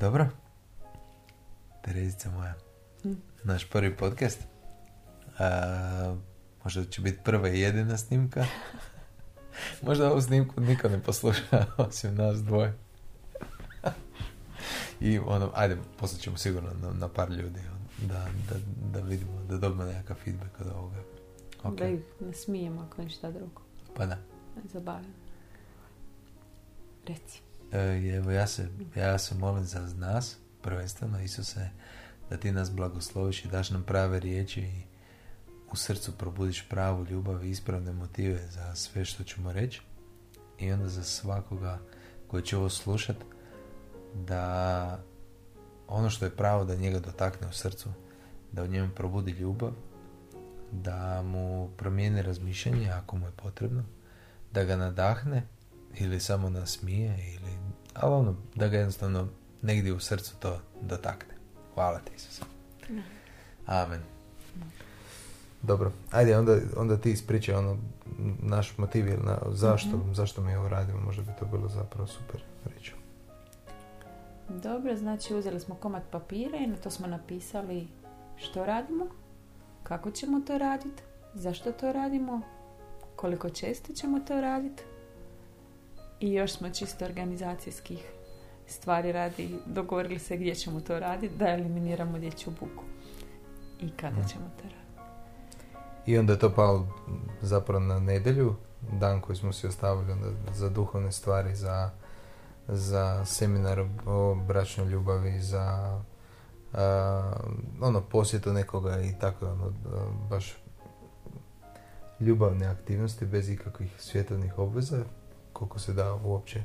Dobro. Terezica moja. Naš prvi podcast. A, možda će biti prva i jedina snimka. možda ovu snimku niko ne posluša osim nas dvoje. I ono, ajde, poslat ćemo sigurno na, na par ljudi ono, da, da, da vidimo, da dobimo nekakav feedback od ovoga. Ok, Da ih ne smijemo ako ništa drugo. pa da. Zabavim. Reci. E, evo ja se, ja se molim za nas, prvenstveno Isuse, da ti nas blagosloviš i daš nam prave riječi i u srcu probudiš pravu ljubav i ispravne motive za sve što ćemo reći. I onda za svakoga koji će ovo slušat da ono što je pravo da njega dotakne u srcu da u njemu probudi ljubav da mu promijeni razmišljanje ako mu je potrebno da ga nadahne ili samo nasmije ili ali ono da ga jednostavno negdje u srcu to dotakne. Hvala ti Isuse. Amen. Dobro, ajde onda, onda ti ispričaj ono naš motiv ili na, zašto, zašto mi ovo radimo, možda bi to bilo zapravo super reći. Dobro, znači uzeli smo komad papira i na to smo napisali što radimo, kako ćemo to raditi, zašto to radimo, koliko često ćemo to raditi i još smo čisto organizacijskih stvari radi dogovorili se gdje ćemo to raditi da eliminiramo dječju buku i kada Mhm. ćemo to raditi. I onda je to palo zapravo na nedjelju, dan koji smo si ostavili onda za duhovne stvari, za, za seminar o bračnoj ljubavi, za a, ono posjetu nekoga i tako ono, baš ljubavne aktivnosti bez ikakvih svjetovnih obveza, koliko se da uopće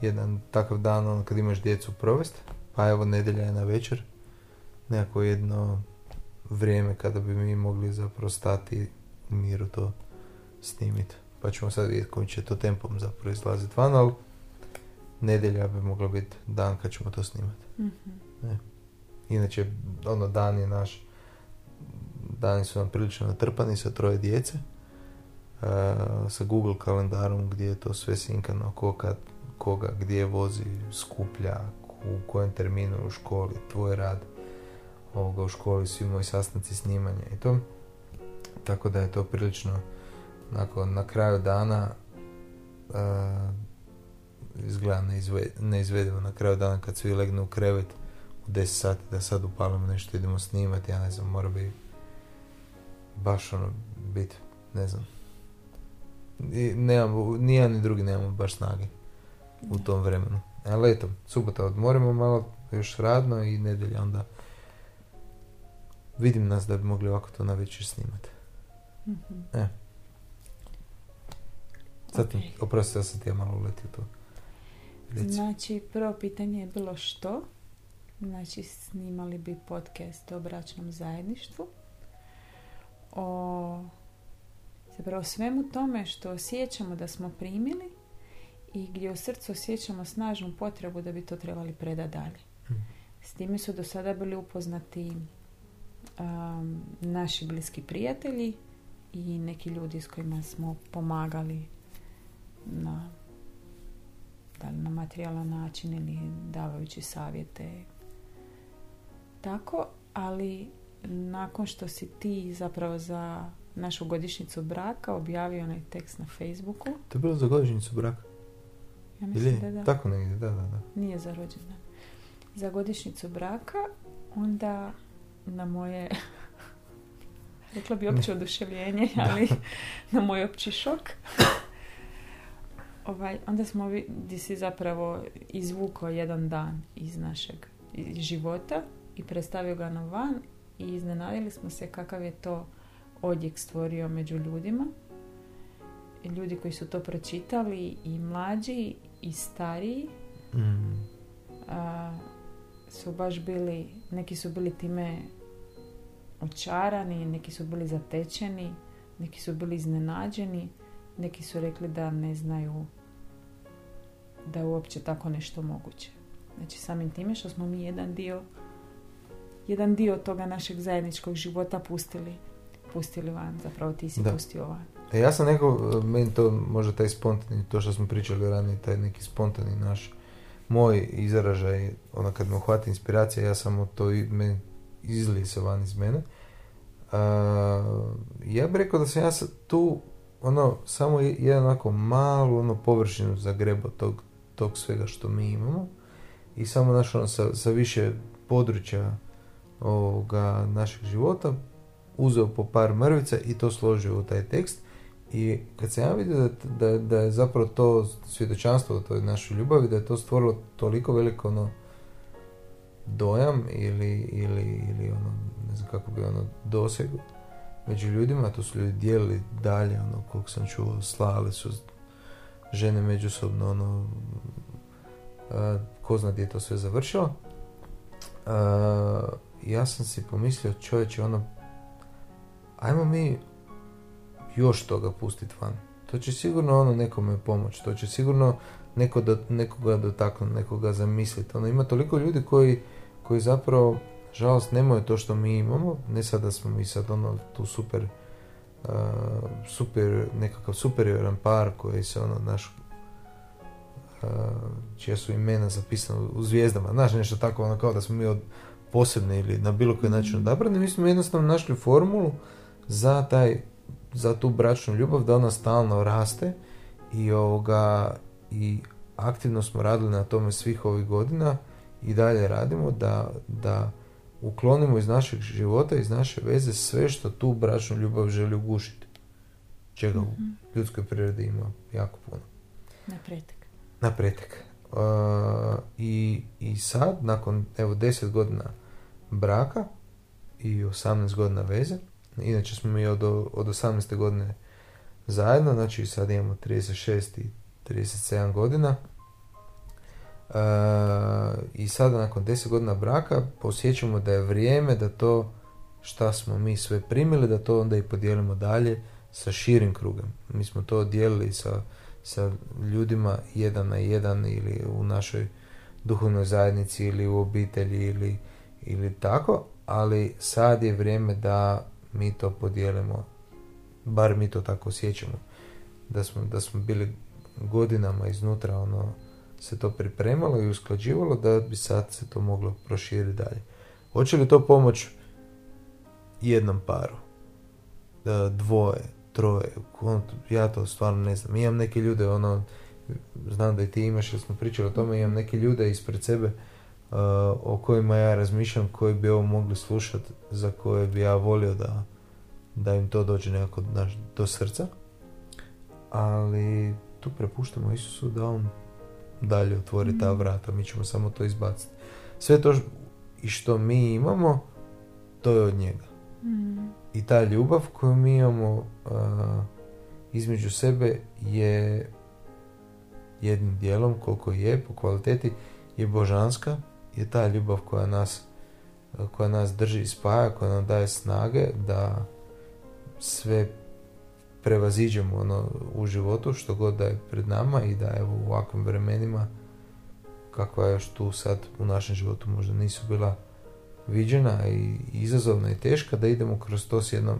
jedan takav dan ono, kad imaš djecu provest, pa evo nedjelja je na večer, nekako jedno vrijeme kada bi mi mogli zapravo stati u miru to snimiti. Pa ćemo sad vidjeti kojim će to tempom zapravo izlaziti van, ali nedjelja bi mogla biti dan kad ćemo to snimati. Mhm. Inače, ono, dan je naš, dani su nam prilično natrpani sa troje djece, sa Google kalendarom gdje je to sve sinkano, ko koga, gdje vozi, skuplja, u kojem terminu u školi, tvoj rad, ovoga u školi, svi moji sastanci snimanja i to. Tako da je to prilično, nakon, na kraju dana, e, izgleda neizve, neizvedivo na kraju dana kad svi legnu u krevet u 10 sati da sad upalimo nešto idemo snimati, ja ne znam, mora bi baš ono biti, ne znam. I nemamo, ni jedan ni drugi nemamo baš snage u tom vremenu. Ali eto, subota odmorimo malo, još radno i nedjelja onda vidim nas da bi mogli ovako to na večer snimati. Mhm. Zatim, Ok. oprosti, ja sam ti ja malo uletio to. Reci. Znači, prvo pitanje je bilo što. Znači, snimali bi podcast o bračnom zajedništvu. O zapravo svemu tome što osjećamo da smo primili i gdje u srcu osjećamo snažnu potrebu da bi to trebali predati dalje. Mhm. S time su do sada bili upoznati um, naši bliski prijatelji i neki ljudi s kojima smo pomagali na da li na materijalan način ili davajući savjete tako, ali nakon što si ti zapravo za našu godišnjicu braka objavio onaj tekst na Facebooku, To je bilo za godišnjicu braka? ja mislim da da, Tako negdje, da, da, da. nije za rođendan, za godišnjicu braka, onda na moje rekla bi opće oduševljenje, ali na moj opći šok. Ovaj, onda smo vi, di si zapravo izvukao jedan dan iz našeg života i predstavio ga na van i iznenadili smo se kakav je to odjek stvorio među ljudima. I Ljudi koji su to pročitali i mlađi i stariji Mm. a, su baš bili, neki su bili time očarani, neki su bili zatečeni, neki su bili iznenađeni, neki su rekli da ne znaju da je uopće tako nešto moguće. Znači samim time što smo mi jedan dio jedan dio toga našeg zajedničkog života pustili pustili van, zapravo ti si Da. pustio van. E, ja sam neko, meni to možda taj spontani, to što smo pričali ranije, taj neki spontani naš moj izražaj, ono kad me uhvati inspiracija, ja samo to i me izlije se van iz mene. ja bih rekao da sam ja tu ono, samo jedan onako malu ono, površinu zagrebo tog, tog svega što mi imamo i samo naš, ono, sa, sa više područja ovoga našeg života uzeo po par mrvica i to složio u taj tekst i kad sam ja vidio da, da, da je zapravo to svjedočanstvo o toj našoj ljubavi, da je to stvorilo toliko veliko ono dojam ili, ili, ili ono, ne znam kako bi ono doseg među ljudima, to su ljudi dijelili dalje, ono, koliko sam čuo, slali su žene međusobno, ono, a, ko zna gdje je to sve završilo. A, ja sam si pomislio, čovječe, ono, ajmo mi još toga pustiti van. To će sigurno ono nekome pomoći, to će sigurno neko do, nekoga dotaknuti, nekoga zamisliti. Ono, ima toliko ljudi koji, koji zapravo, žalost, nemaju to što mi imamo. Ne sad da smo mi sad ono tu super, uh, super, nekakav superioran par koji se ono, naš, uh, čija su imena zapisana u zvijezdama. Znaš, nešto tako, ono kao da smo mi od posebne ili na bilo koji način mhm. odabrani. Mi smo jednostavno našli formulu za taj za tu bračnu ljubav da ona stalno raste i ovoga i aktivno smo radili na tome svih ovih godina i dalje radimo da, da uklonimo iz našeg života, iz naše veze sve što tu bračnu ljubav želi ugušiti. Čega u mhm. ljudskoj prirodi ima jako puno. Na pretek. Na pretek. Uh, i, I sad, nakon evo deset godina braka i 18 godina veze, Inače smo mi od, od 18. godine zajedno, znači sad imamo 36 i 37 godina. E, I sada nakon 10 godina braka posjećamo da je vrijeme da to šta smo mi sve primili, da to onda i podijelimo dalje sa širim krugom. Mi smo to dijelili sa, sa ljudima jedan na jedan ili u našoj duhovnoj zajednici ili u obitelji ili, ili tako, ali sad je vrijeme da mi to podijelimo, bar mi to tako osjećamo, da smo, da smo bili godinama iznutra ono se to pripremalo i usklađivalo da bi sad se to moglo proširiti dalje. Hoće li to pomoć jednom paru? Dvoje, troje, ja to stvarno ne znam. Imam neke ljude, ono, znam da i ti imaš, jer smo pričali o tome, imam neke ljude ispred sebe o kojima ja razmišljam, koji bi ovo mogli slušati, za koje bi ja volio da, da im to dođe nekako do srca. Ali tu prepuštamo Isusu da on dalje otvori ta mm. vrata, mi ćemo samo to izbaciti. Sve to i što mi imamo, to je od njega. Mm. I ta ljubav koju mi imamo između sebe je jednim dijelom, koliko je po kvaliteti, je božanska, je ta ljubav koja nas koja nas drži i spaja, koja nam daje snage da sve prevaziđemo ono u životu što god da je pred nama i da evo u ovakvim vremenima kakva još tu sad u našem životu možda nisu bila viđena i izazovna i teška da idemo kroz to s jednom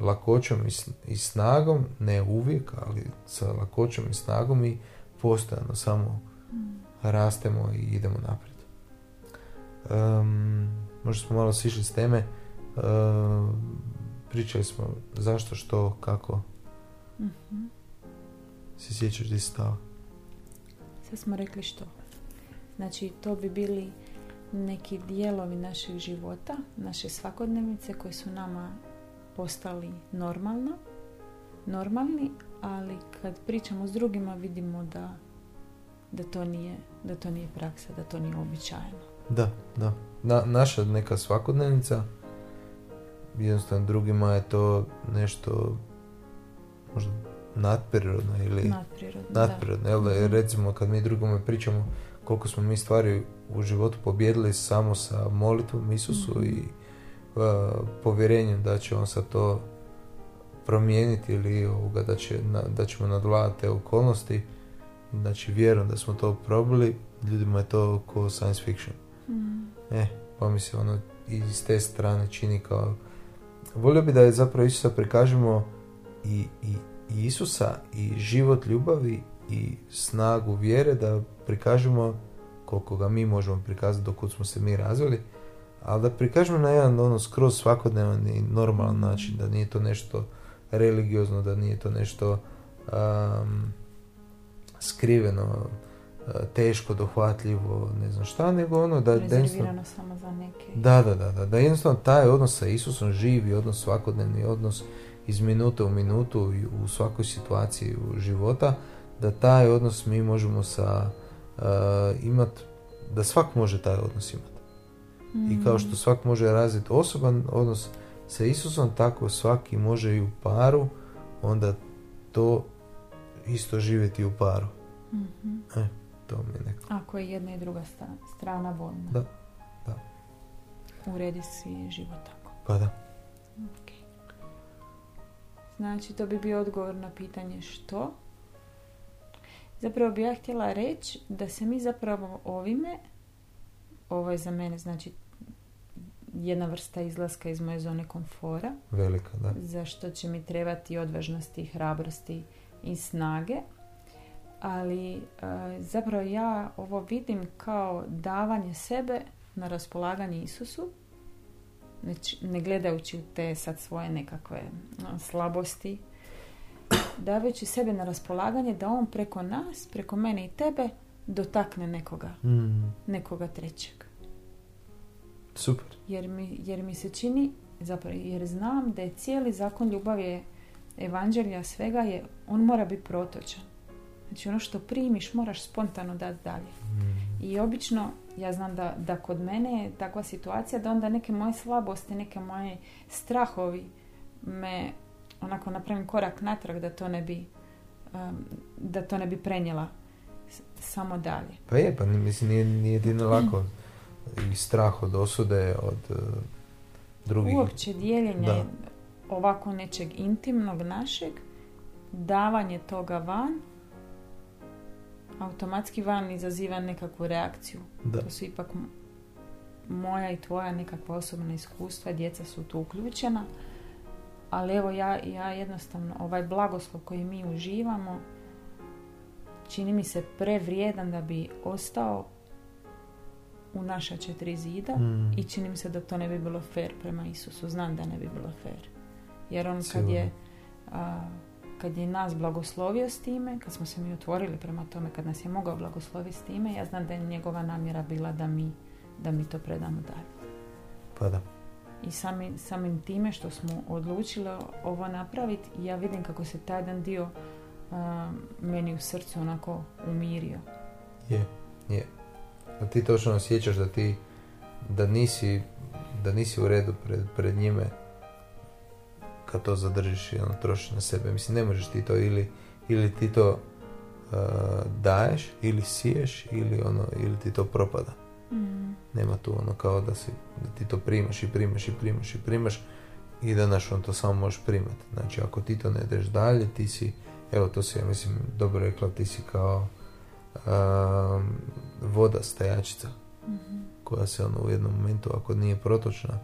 lakoćom i, snagom, ne uvijek, ali sa lakoćom i snagom i postojano samo mm. rastemo i idemo naprijed. Um, možda smo malo sišli s teme. pričali smo zašto, što, kako. mm Se sjećaš di stava? Sad smo rekli što. Znači, to bi bili neki dijelovi našeg života, naše svakodnevnice koji su nama postali normalno, normalni, ali kad pričamo s drugima vidimo da, da, to, nije, da to nije praksa, da to nije običajno. Da, da. Na, naša neka svakodnevnica, jednostavno drugima je to nešto možda nadprirodno ili nadprirodno, nadprirodno jel da? Mhm. recimo kad mi drugome pričamo koliko smo mi stvari u životu pobjedili samo sa molitvom Isusu mm i uh, povjerenjem da će on sa to promijeniti ili ovoga, da, će, da ćemo nadvladati te okolnosti znači vjerujem da smo to probili. Ljudima je to ko science fiction Mm. E, pa mi se ono iz te strane čini kao... Volio bi da je zapravo Isusa prikažemo i, i, i Isusa i život ljubavi i snagu vjere da prikažemo koliko ga mi možemo prikazati dok smo se mi razvili, ali da prikažemo na jedan ono skroz svakodnevan i normalan način, da nije to nešto religiozno, da nije to nešto um, skriveno, teško dohvatljivo, ne znam šta, nego ono da... Rezervirano samo za neke. Da, da, da, da, da jednostavno taj odnos sa Isusom živi, odnos svakodnevni, odnos iz minute u minutu i u svakoj situaciji u života, da taj odnos mi možemo sa uh, imat, da svak može taj odnos imati. I kao što mm. svak može razviti osoban odnos sa Isusom, tako svaki može i u paru, onda to isto živjeti u paru. mm E, to mi je neko. Ako je jedna i druga strana voljna. Da, da. Uredi si život tako. Pa da. Znači, to bi bio odgovor na pitanje što. Zapravo bi ja htjela reći da se mi zapravo ovime, ovo je za mene znači jedna vrsta izlaska iz moje zone komfora. Velika, da. Zašto će mi trebati odvažnosti, hrabrosti i snage. Ali e, zapravo ja ovo vidim kao davanje sebe na raspolaganje Isusu Znači, ne gledajući u te sad svoje nekakve slabosti, davajući sebe na raspolaganje da on preko nas, preko mene i tebe dotakne nekoga, mm. nekoga trećeg. Super. Jer mi, jer mi se čini, zapravo, jer znam da je cijeli zakon ljubavi evanđelja svega je, on mora biti protočan. Znači ono što primiš moraš spontano dati dalje. Mm. I obično ja znam da, da kod mene je takva situacija da onda neke moje slabosti, neke moje strahovi me onako napravim korak natrag da to ne bi um, da to ne bi prenijela samo dalje. Pa je, pa mislim nije, nije lako i strah od osude, od uh, drugih. Uopće dijeljenje ovako nečeg intimnog našeg, davanje toga van, automatski van izaziva nekakvu reakciju. Da. To su ipak moja i tvoja nekakva osobna iskustva, djeca su tu uključena. Ali evo ja, ja jednostavno ovaj blagoslov koji mi uživamo čini mi se prevrijedan da bi ostao u naša četiri zida mm. i čini mi se da to ne bi bilo fair prema Isusu. Znam da ne bi bilo fair. Jer on kad je kad je nas blagoslovio s time, kad smo se mi otvorili prema tome, kad nas je mogao blagosloviti s time, ja znam da je njegova namjera bila da mi, da mi to predamo dalje. Pa da. I sami, samim time što smo odlučili ovo napraviti, ja vidim kako se taj jedan dio meni u srcu onako umirio. Je, je. A ti točno osjećaš da ti da nisi, da nisi u redu pred, pred njime kad to zadržiš i ono, trošiš na sebe. Mislim, ne možeš ti to ili, ili ti to uh, daješ, ili siješ, ili, ono, ili ti to propada. Mm. Nema tu ono kao da, si, da ti to primaš i primaš i primaš i primaš i da naš on to samo možeš primati. Znači, ako ti to ne ideš dalje, ti si, evo to si ja mislim dobro rekla, ti si kao um, voda stajačica mm koja se ono u jednom momentu ako nije protočna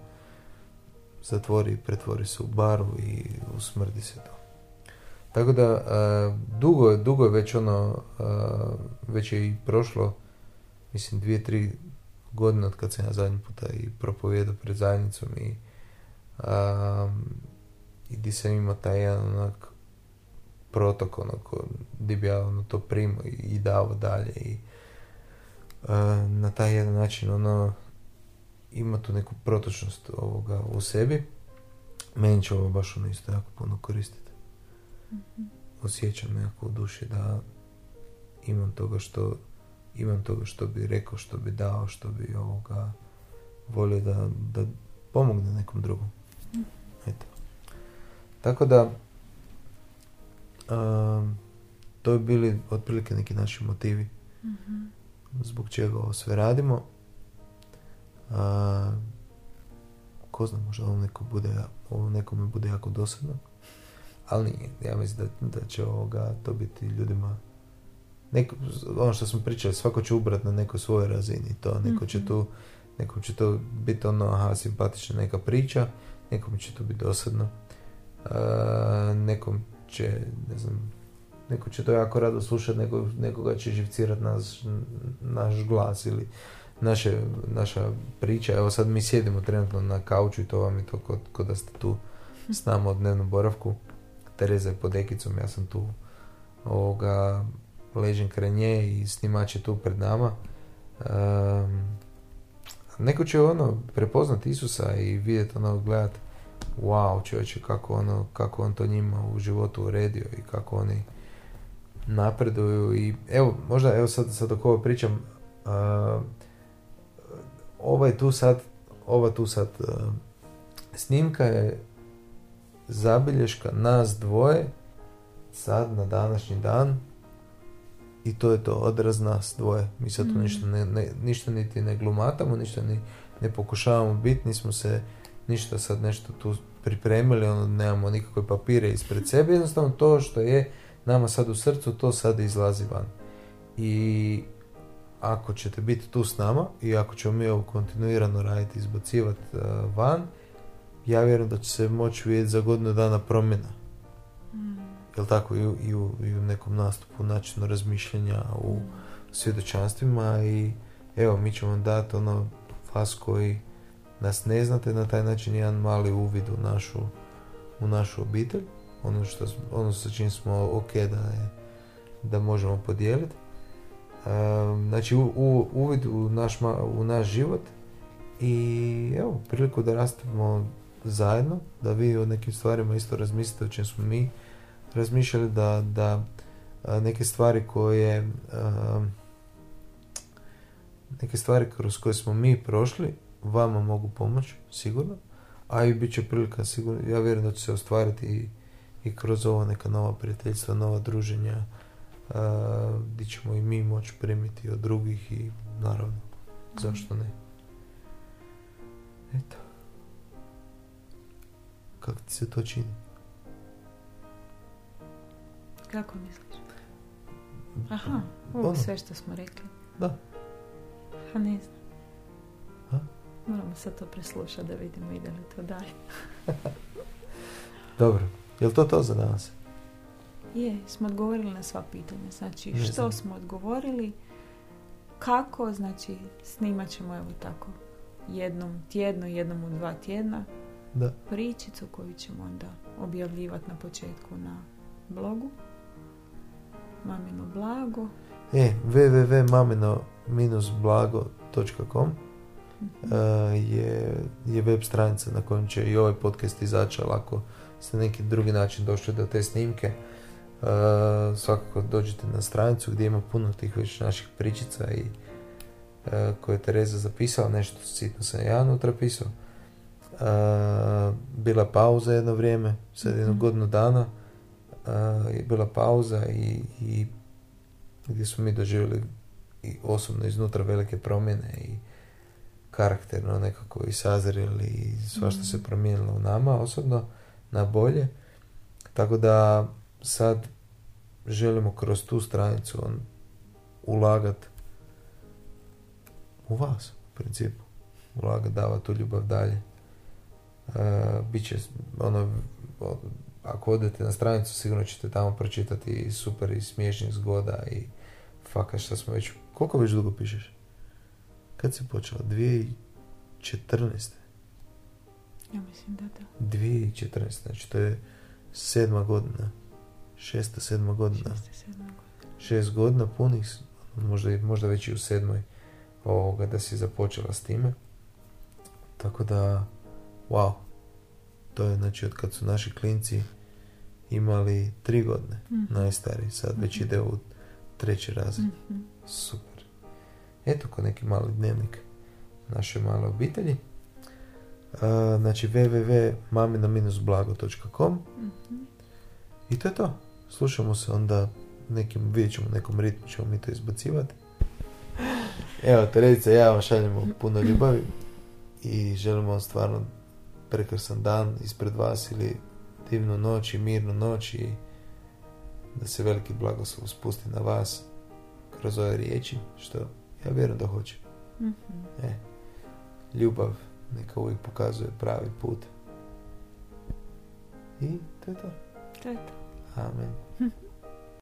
zatvori, pretvori se u baru i usmrdi se to. Tako da, uh, dugo, je, dugo je već ono, već je i prošlo, mislim, dvije, tri godine od kad sam ja zadnji puta i propovijedao pred zajednicom i, i di sam imao taj jedan onak protok, ono, di bi ja ono, to primao i, dao dalje i na taj jedan način ono ima tu neku protočnost ovoga u sebi. Meni će ovo baš ono isto jako puno koristiti. mm Osjećam nekako u duši da imam toga što imam toga što bi rekao, što bi dao, što bi ovoga volio da, da pomogne nekom drugom. mm Eto. Tako da um, to bi bili otprilike neki naši motivi mm zbog čega ovo sve radimo. A, ko zna, možda ovo, neko bude, ovo nekome bude jako dosadno. Ali nije. Ja mislim da, da će ovoga to biti ljudima neko, ono što smo pričali, svako će ubrat na nekoj svojoj razini to, neko će mhm. tu nekom će to biti ono, aha, simpatična neka priča, nekom će to biti dosadno, nekom će, ne znam, neko će to jako rado slušati, nego, nekoga će živcirati naš, naš glas ili naše, naša priča. Evo sad mi sjedimo trenutno na kauču i to vam je to kod, kod da ste tu s nama u dnevnom boravku. Tereza je pod ekicom, ja sam tu ovoga, ležim kraj nje i snimač je tu pred nama. Um, neko će ono prepoznati Isusa i vidjeti ono gledat wow čovječe kako ono kako on to njima u životu uredio i kako oni napreduju i evo možda evo sad, sad dok ovo pričam uh, ovaj tu sad ova tu sad snimka je zabilješka nas dvoje sad na današnji dan i to je to odraz nas dvoje. Mi sad tu mm. ništa, ne, ne, ništa niti ne glumatamo, ništa ni, ne pokušavamo biti, nismo se ništa sad nešto tu pripremili, ono, nemamo nikakve papire ispred sebe, jednostavno to što je nama sad u srcu, to sad izlazi van. I ako ćete biti tu s nama i ako ćemo mi ovo kontinuirano raditi, izbacivati uh, van, ja vjerujem da će se moći vidjeti za godinu dana promjena. Mm. Jel tako? I, i, u, I u nekom nastupu, načinu razmišljanja, u mm. svjedočanstvima i evo, mi ćemo dati ono vas koji nas ne znate, na taj način jedan mali uvid u našu, u našu obitelj, ono, što, ono sa čim smo ok da, je, da možemo podijeliti. Znači, u, uvid u naš, u naš život i evo, priliku da rastemo zajedno, da vi o nekim stvarima isto razmislite o čem smo mi razmišljali, da, da neke stvari koje neke stvari kroz koje smo mi prošli vama mogu pomoći, sigurno, a i bit će prilika sigurno, ja vjerujem da će se ostvariti i, i kroz ovo neka nova prijateljstva, nova druženja, gdje ćemo i mi moći primiti od drugih i naravno, zašto ne. Eto. Kako ti se to čini? Kako misliš? Aha, ovo ono. sve što smo rekli. Da. A ne znam. Ha? Moramo sad to preslušati da vidimo ide li to dalje. Dobro. Je li to to za danas? Je, smo odgovorili na sva pitanja. Znači, što smo odgovorili, kako, znači, snimat ćemo evo tako jednom tjedno, jednom u dva tjedna da. pričicu koju ćemo onda objavljivati na početku na blogu. Mamino blago. E, www.mamino-blago.com mhm. e, je, je web stranica na kojem će i ovaj podcast izaći, ali ako ste neki drugi način došli do te snimke, uh, svakako dođete na stranicu gdje ima puno tih već naših pričica i uh, koje je Tereza zapisala, nešto sitno sam ja unutra pisao. bila pauza jedno vrijeme, sad jednu mhm. godinu dana, je bila pauza i, i gdje smo mi doživjeli i osobno iznutra velike promjene i karakterno nekako i sazreli i svašta se mhm. promijenilo u nama osobno na bolje. Tako da sad želimo kroz tu stranicu on ulagat u vas u principu. Ulagat, davati tu ljubav dalje. Uh, Biće ono ako odete na stranicu sigurno ćete tamo pročitati super i smiješnih zgoda i faka šta smo već koliko već dugo pišeš? Kad si počela? 2014. Ja mislim da da. 2014. Znači to je sedma godina. Šesta, sedma godina. Šesta, sedma godina. Šest godina punih, možda, možda već i u sedmoj ovoga, da si započela s time. Tako da, wow, to je znači od kad su naši klinci imali tri godine, mm najstariji, sad već mhm. ide u treći razred. mm Super. Eto ko neki mali dnevnik naše male obitelji. Uh, znači www.mamina-blago.com mm i to je to. Slušamo se onda nekim, vidjet ćemo nekom ritmu, ćemo mi to izbacivati. Evo, Terezica, ja vam šaljemo puno ljubavi i želimo vam stvarno prekrasan dan ispred vas ili divnu noć i mirnu noć i da se veliki blagoslov spusti na vas kroz ove riječi, što ja vjerujem da hoće. Mm-hmm. E, ljubav neka uvijek pokazuje pravi put. I to je to. To je to. Amen.